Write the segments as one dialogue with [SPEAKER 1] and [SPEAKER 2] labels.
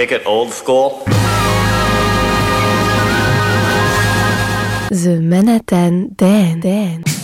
[SPEAKER 1] kick it old school?
[SPEAKER 2] The Manhattan Dan Dan.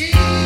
[SPEAKER 1] do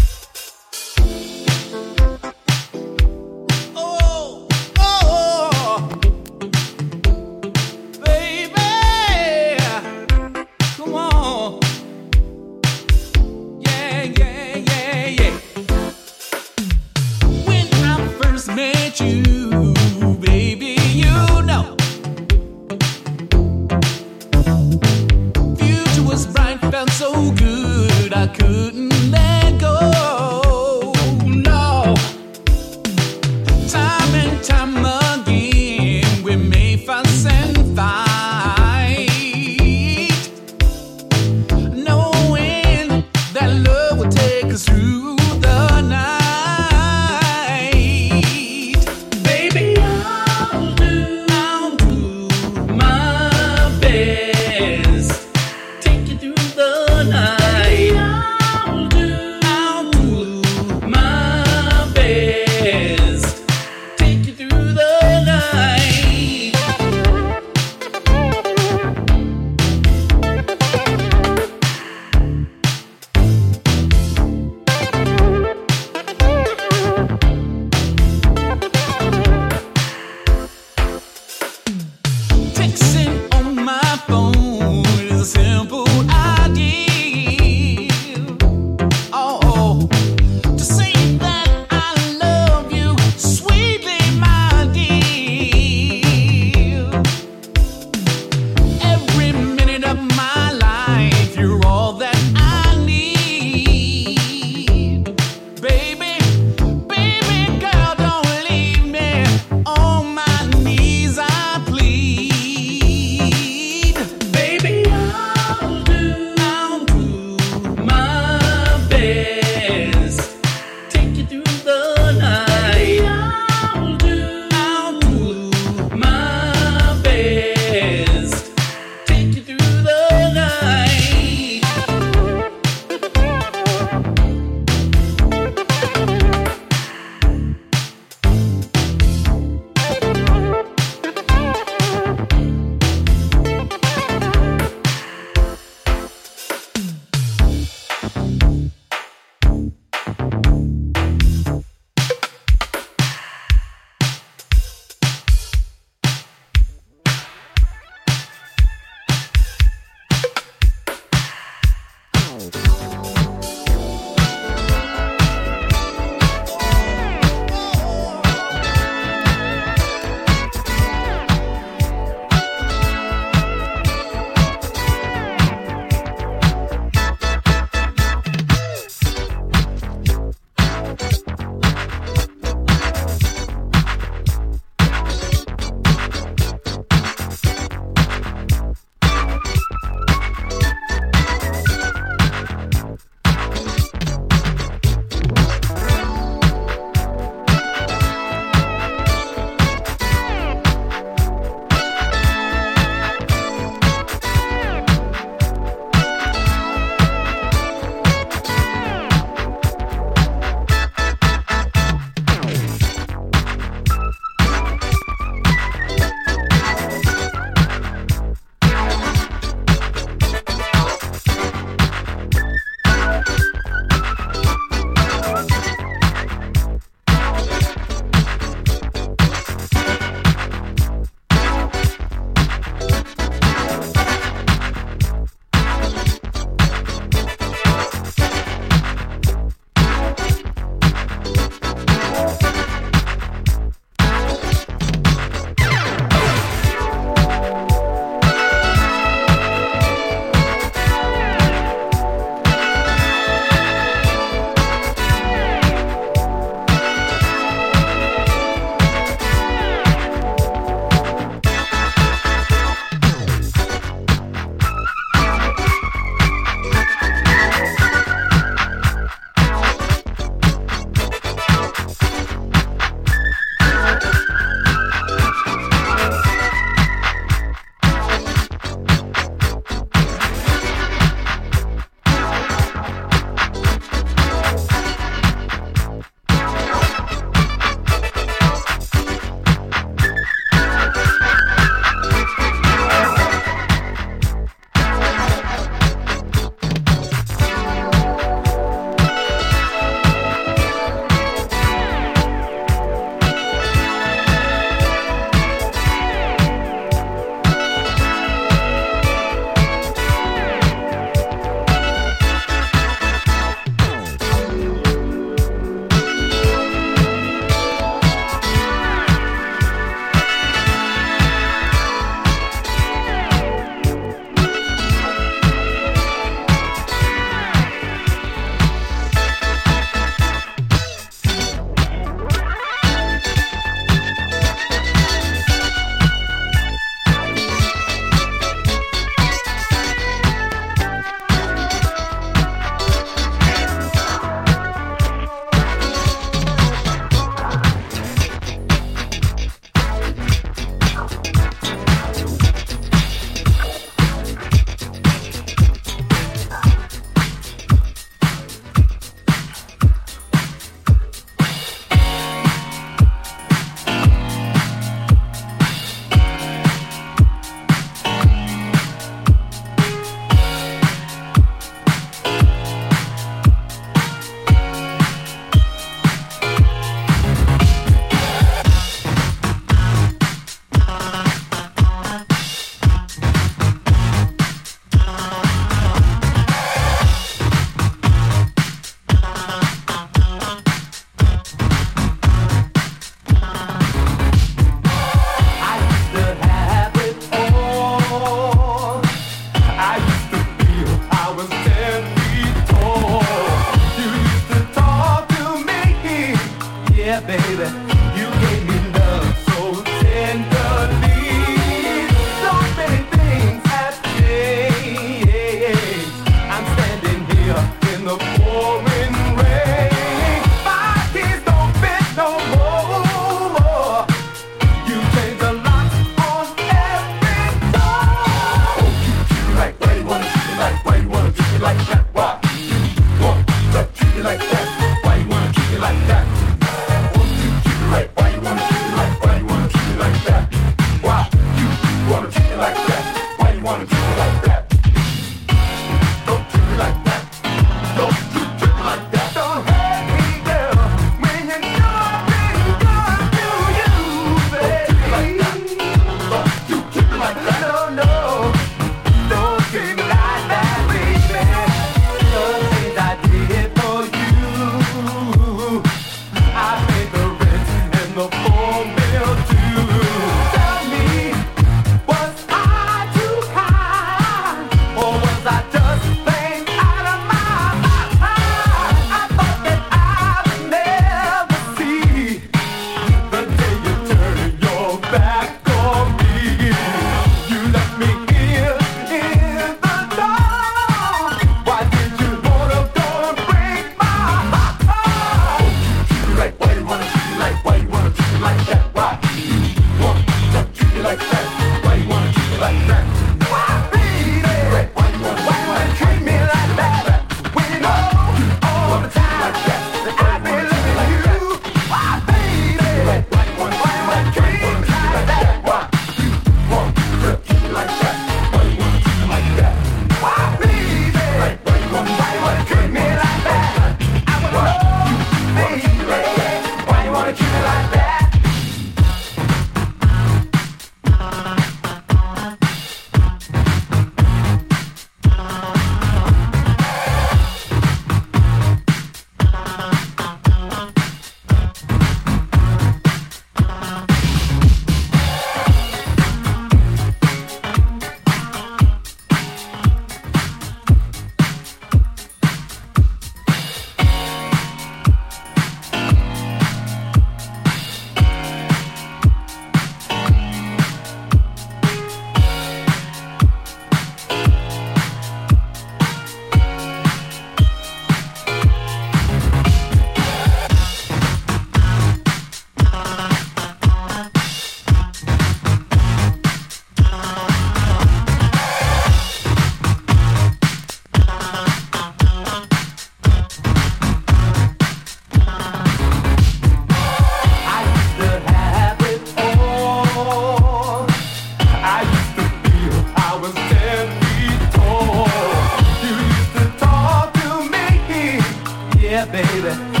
[SPEAKER 3] like that?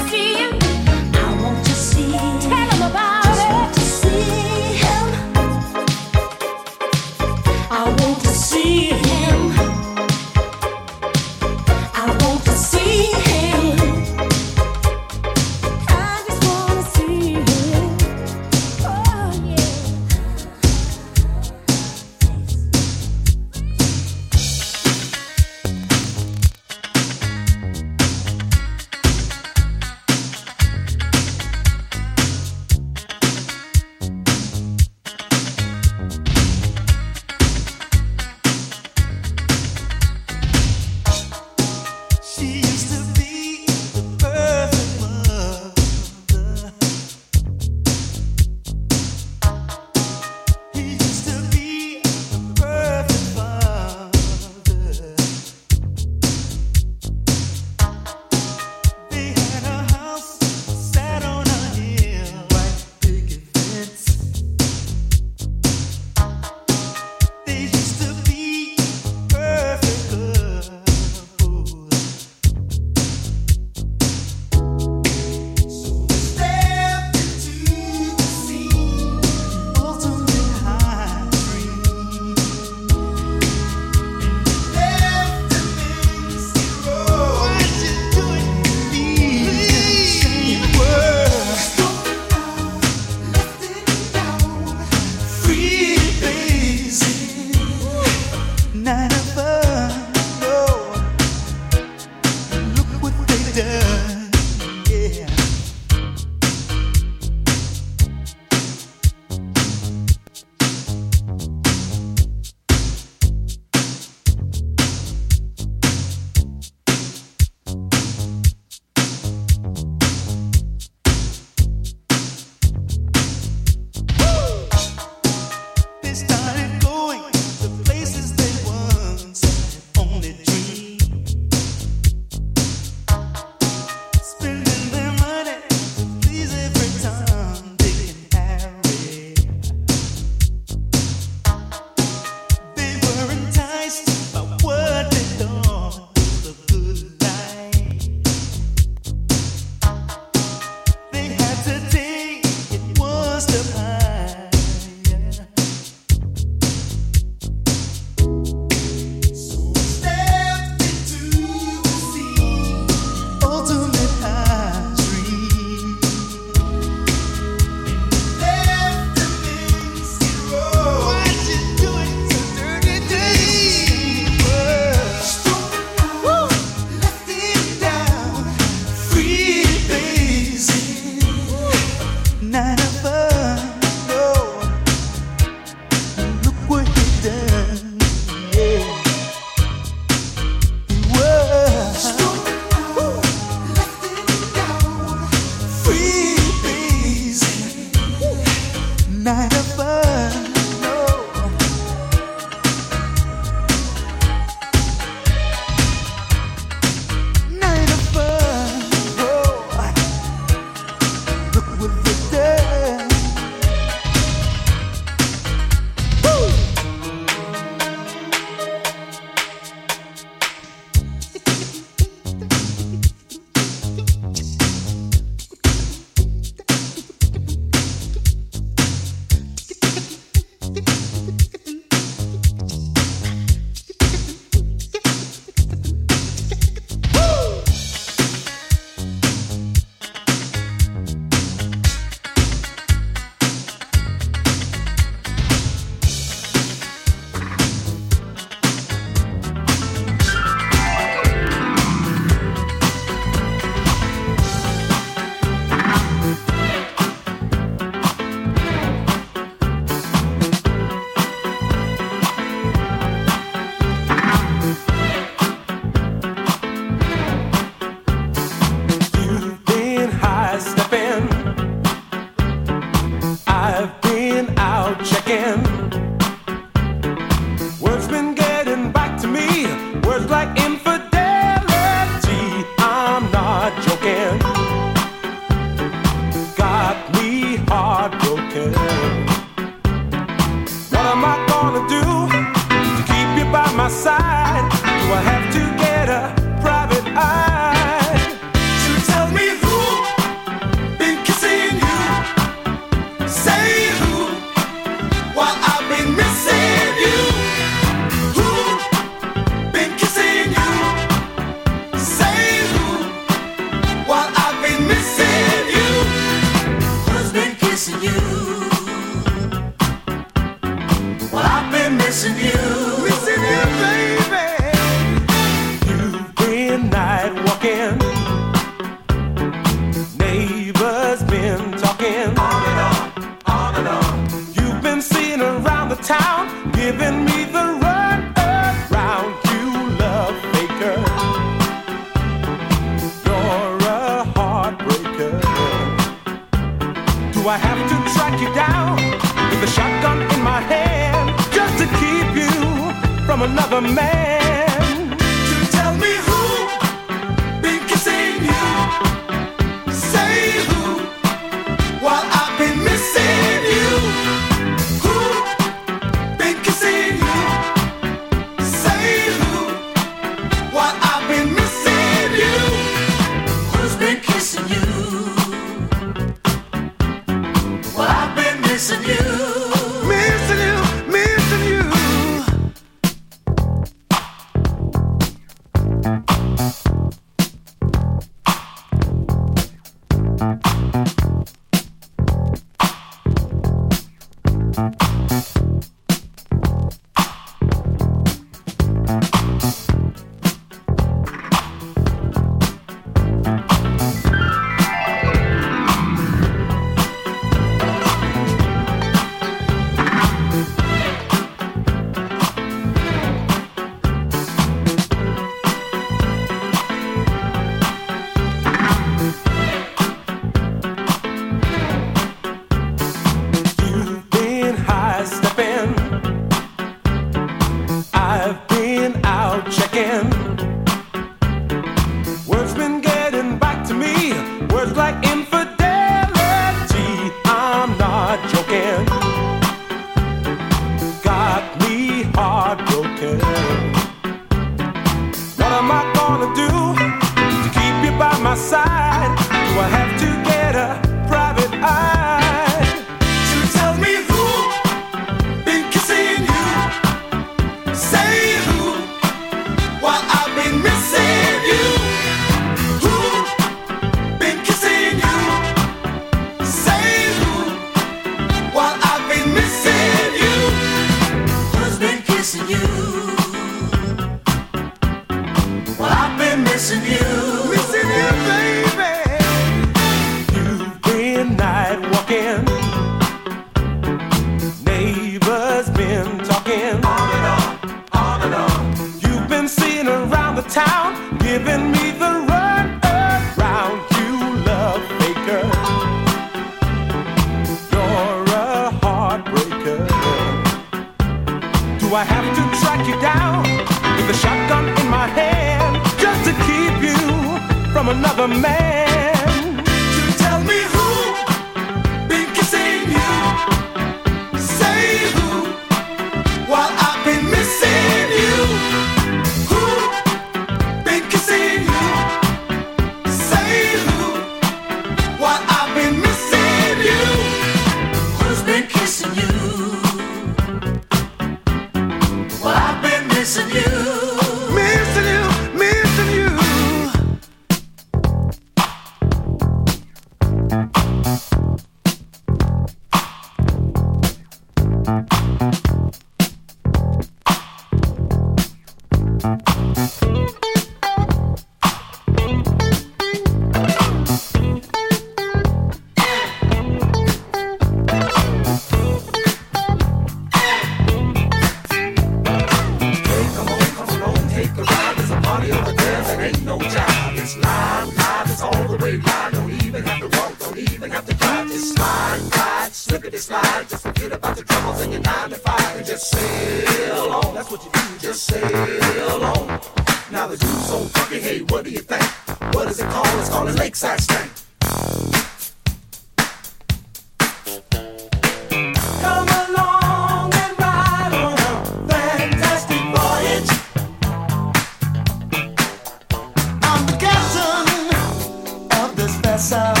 [SPEAKER 4] Of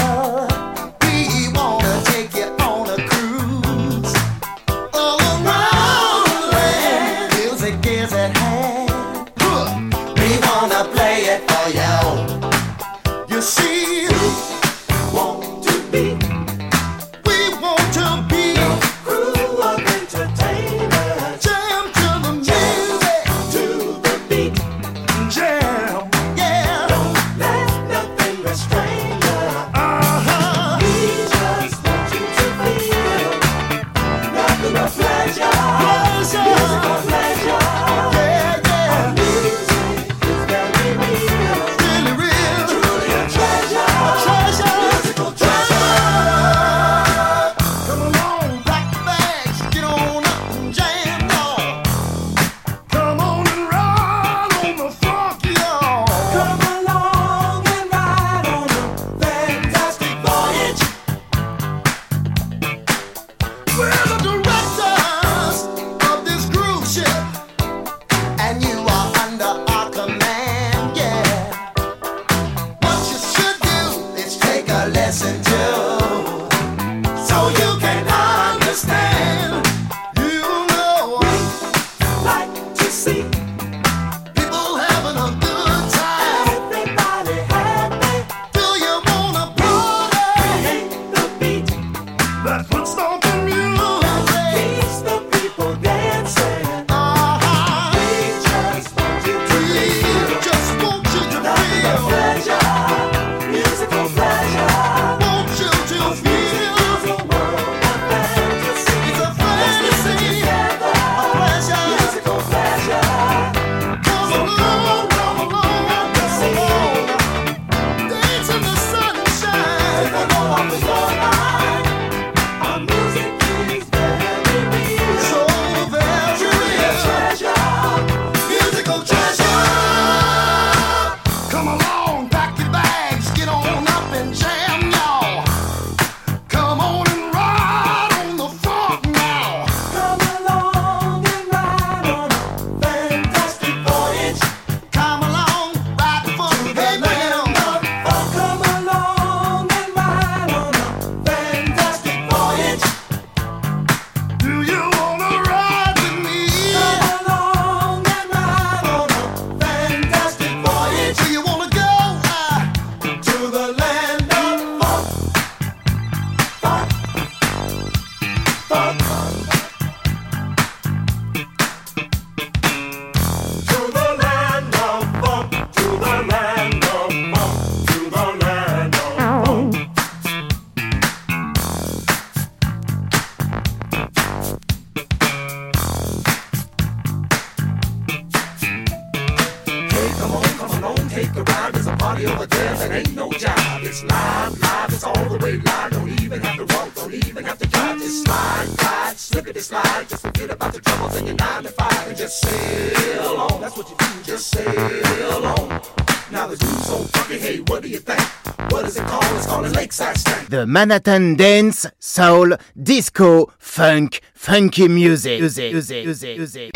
[SPEAKER 5] Manhattan Dance, Soul, Disco, Funk, Funky Music. music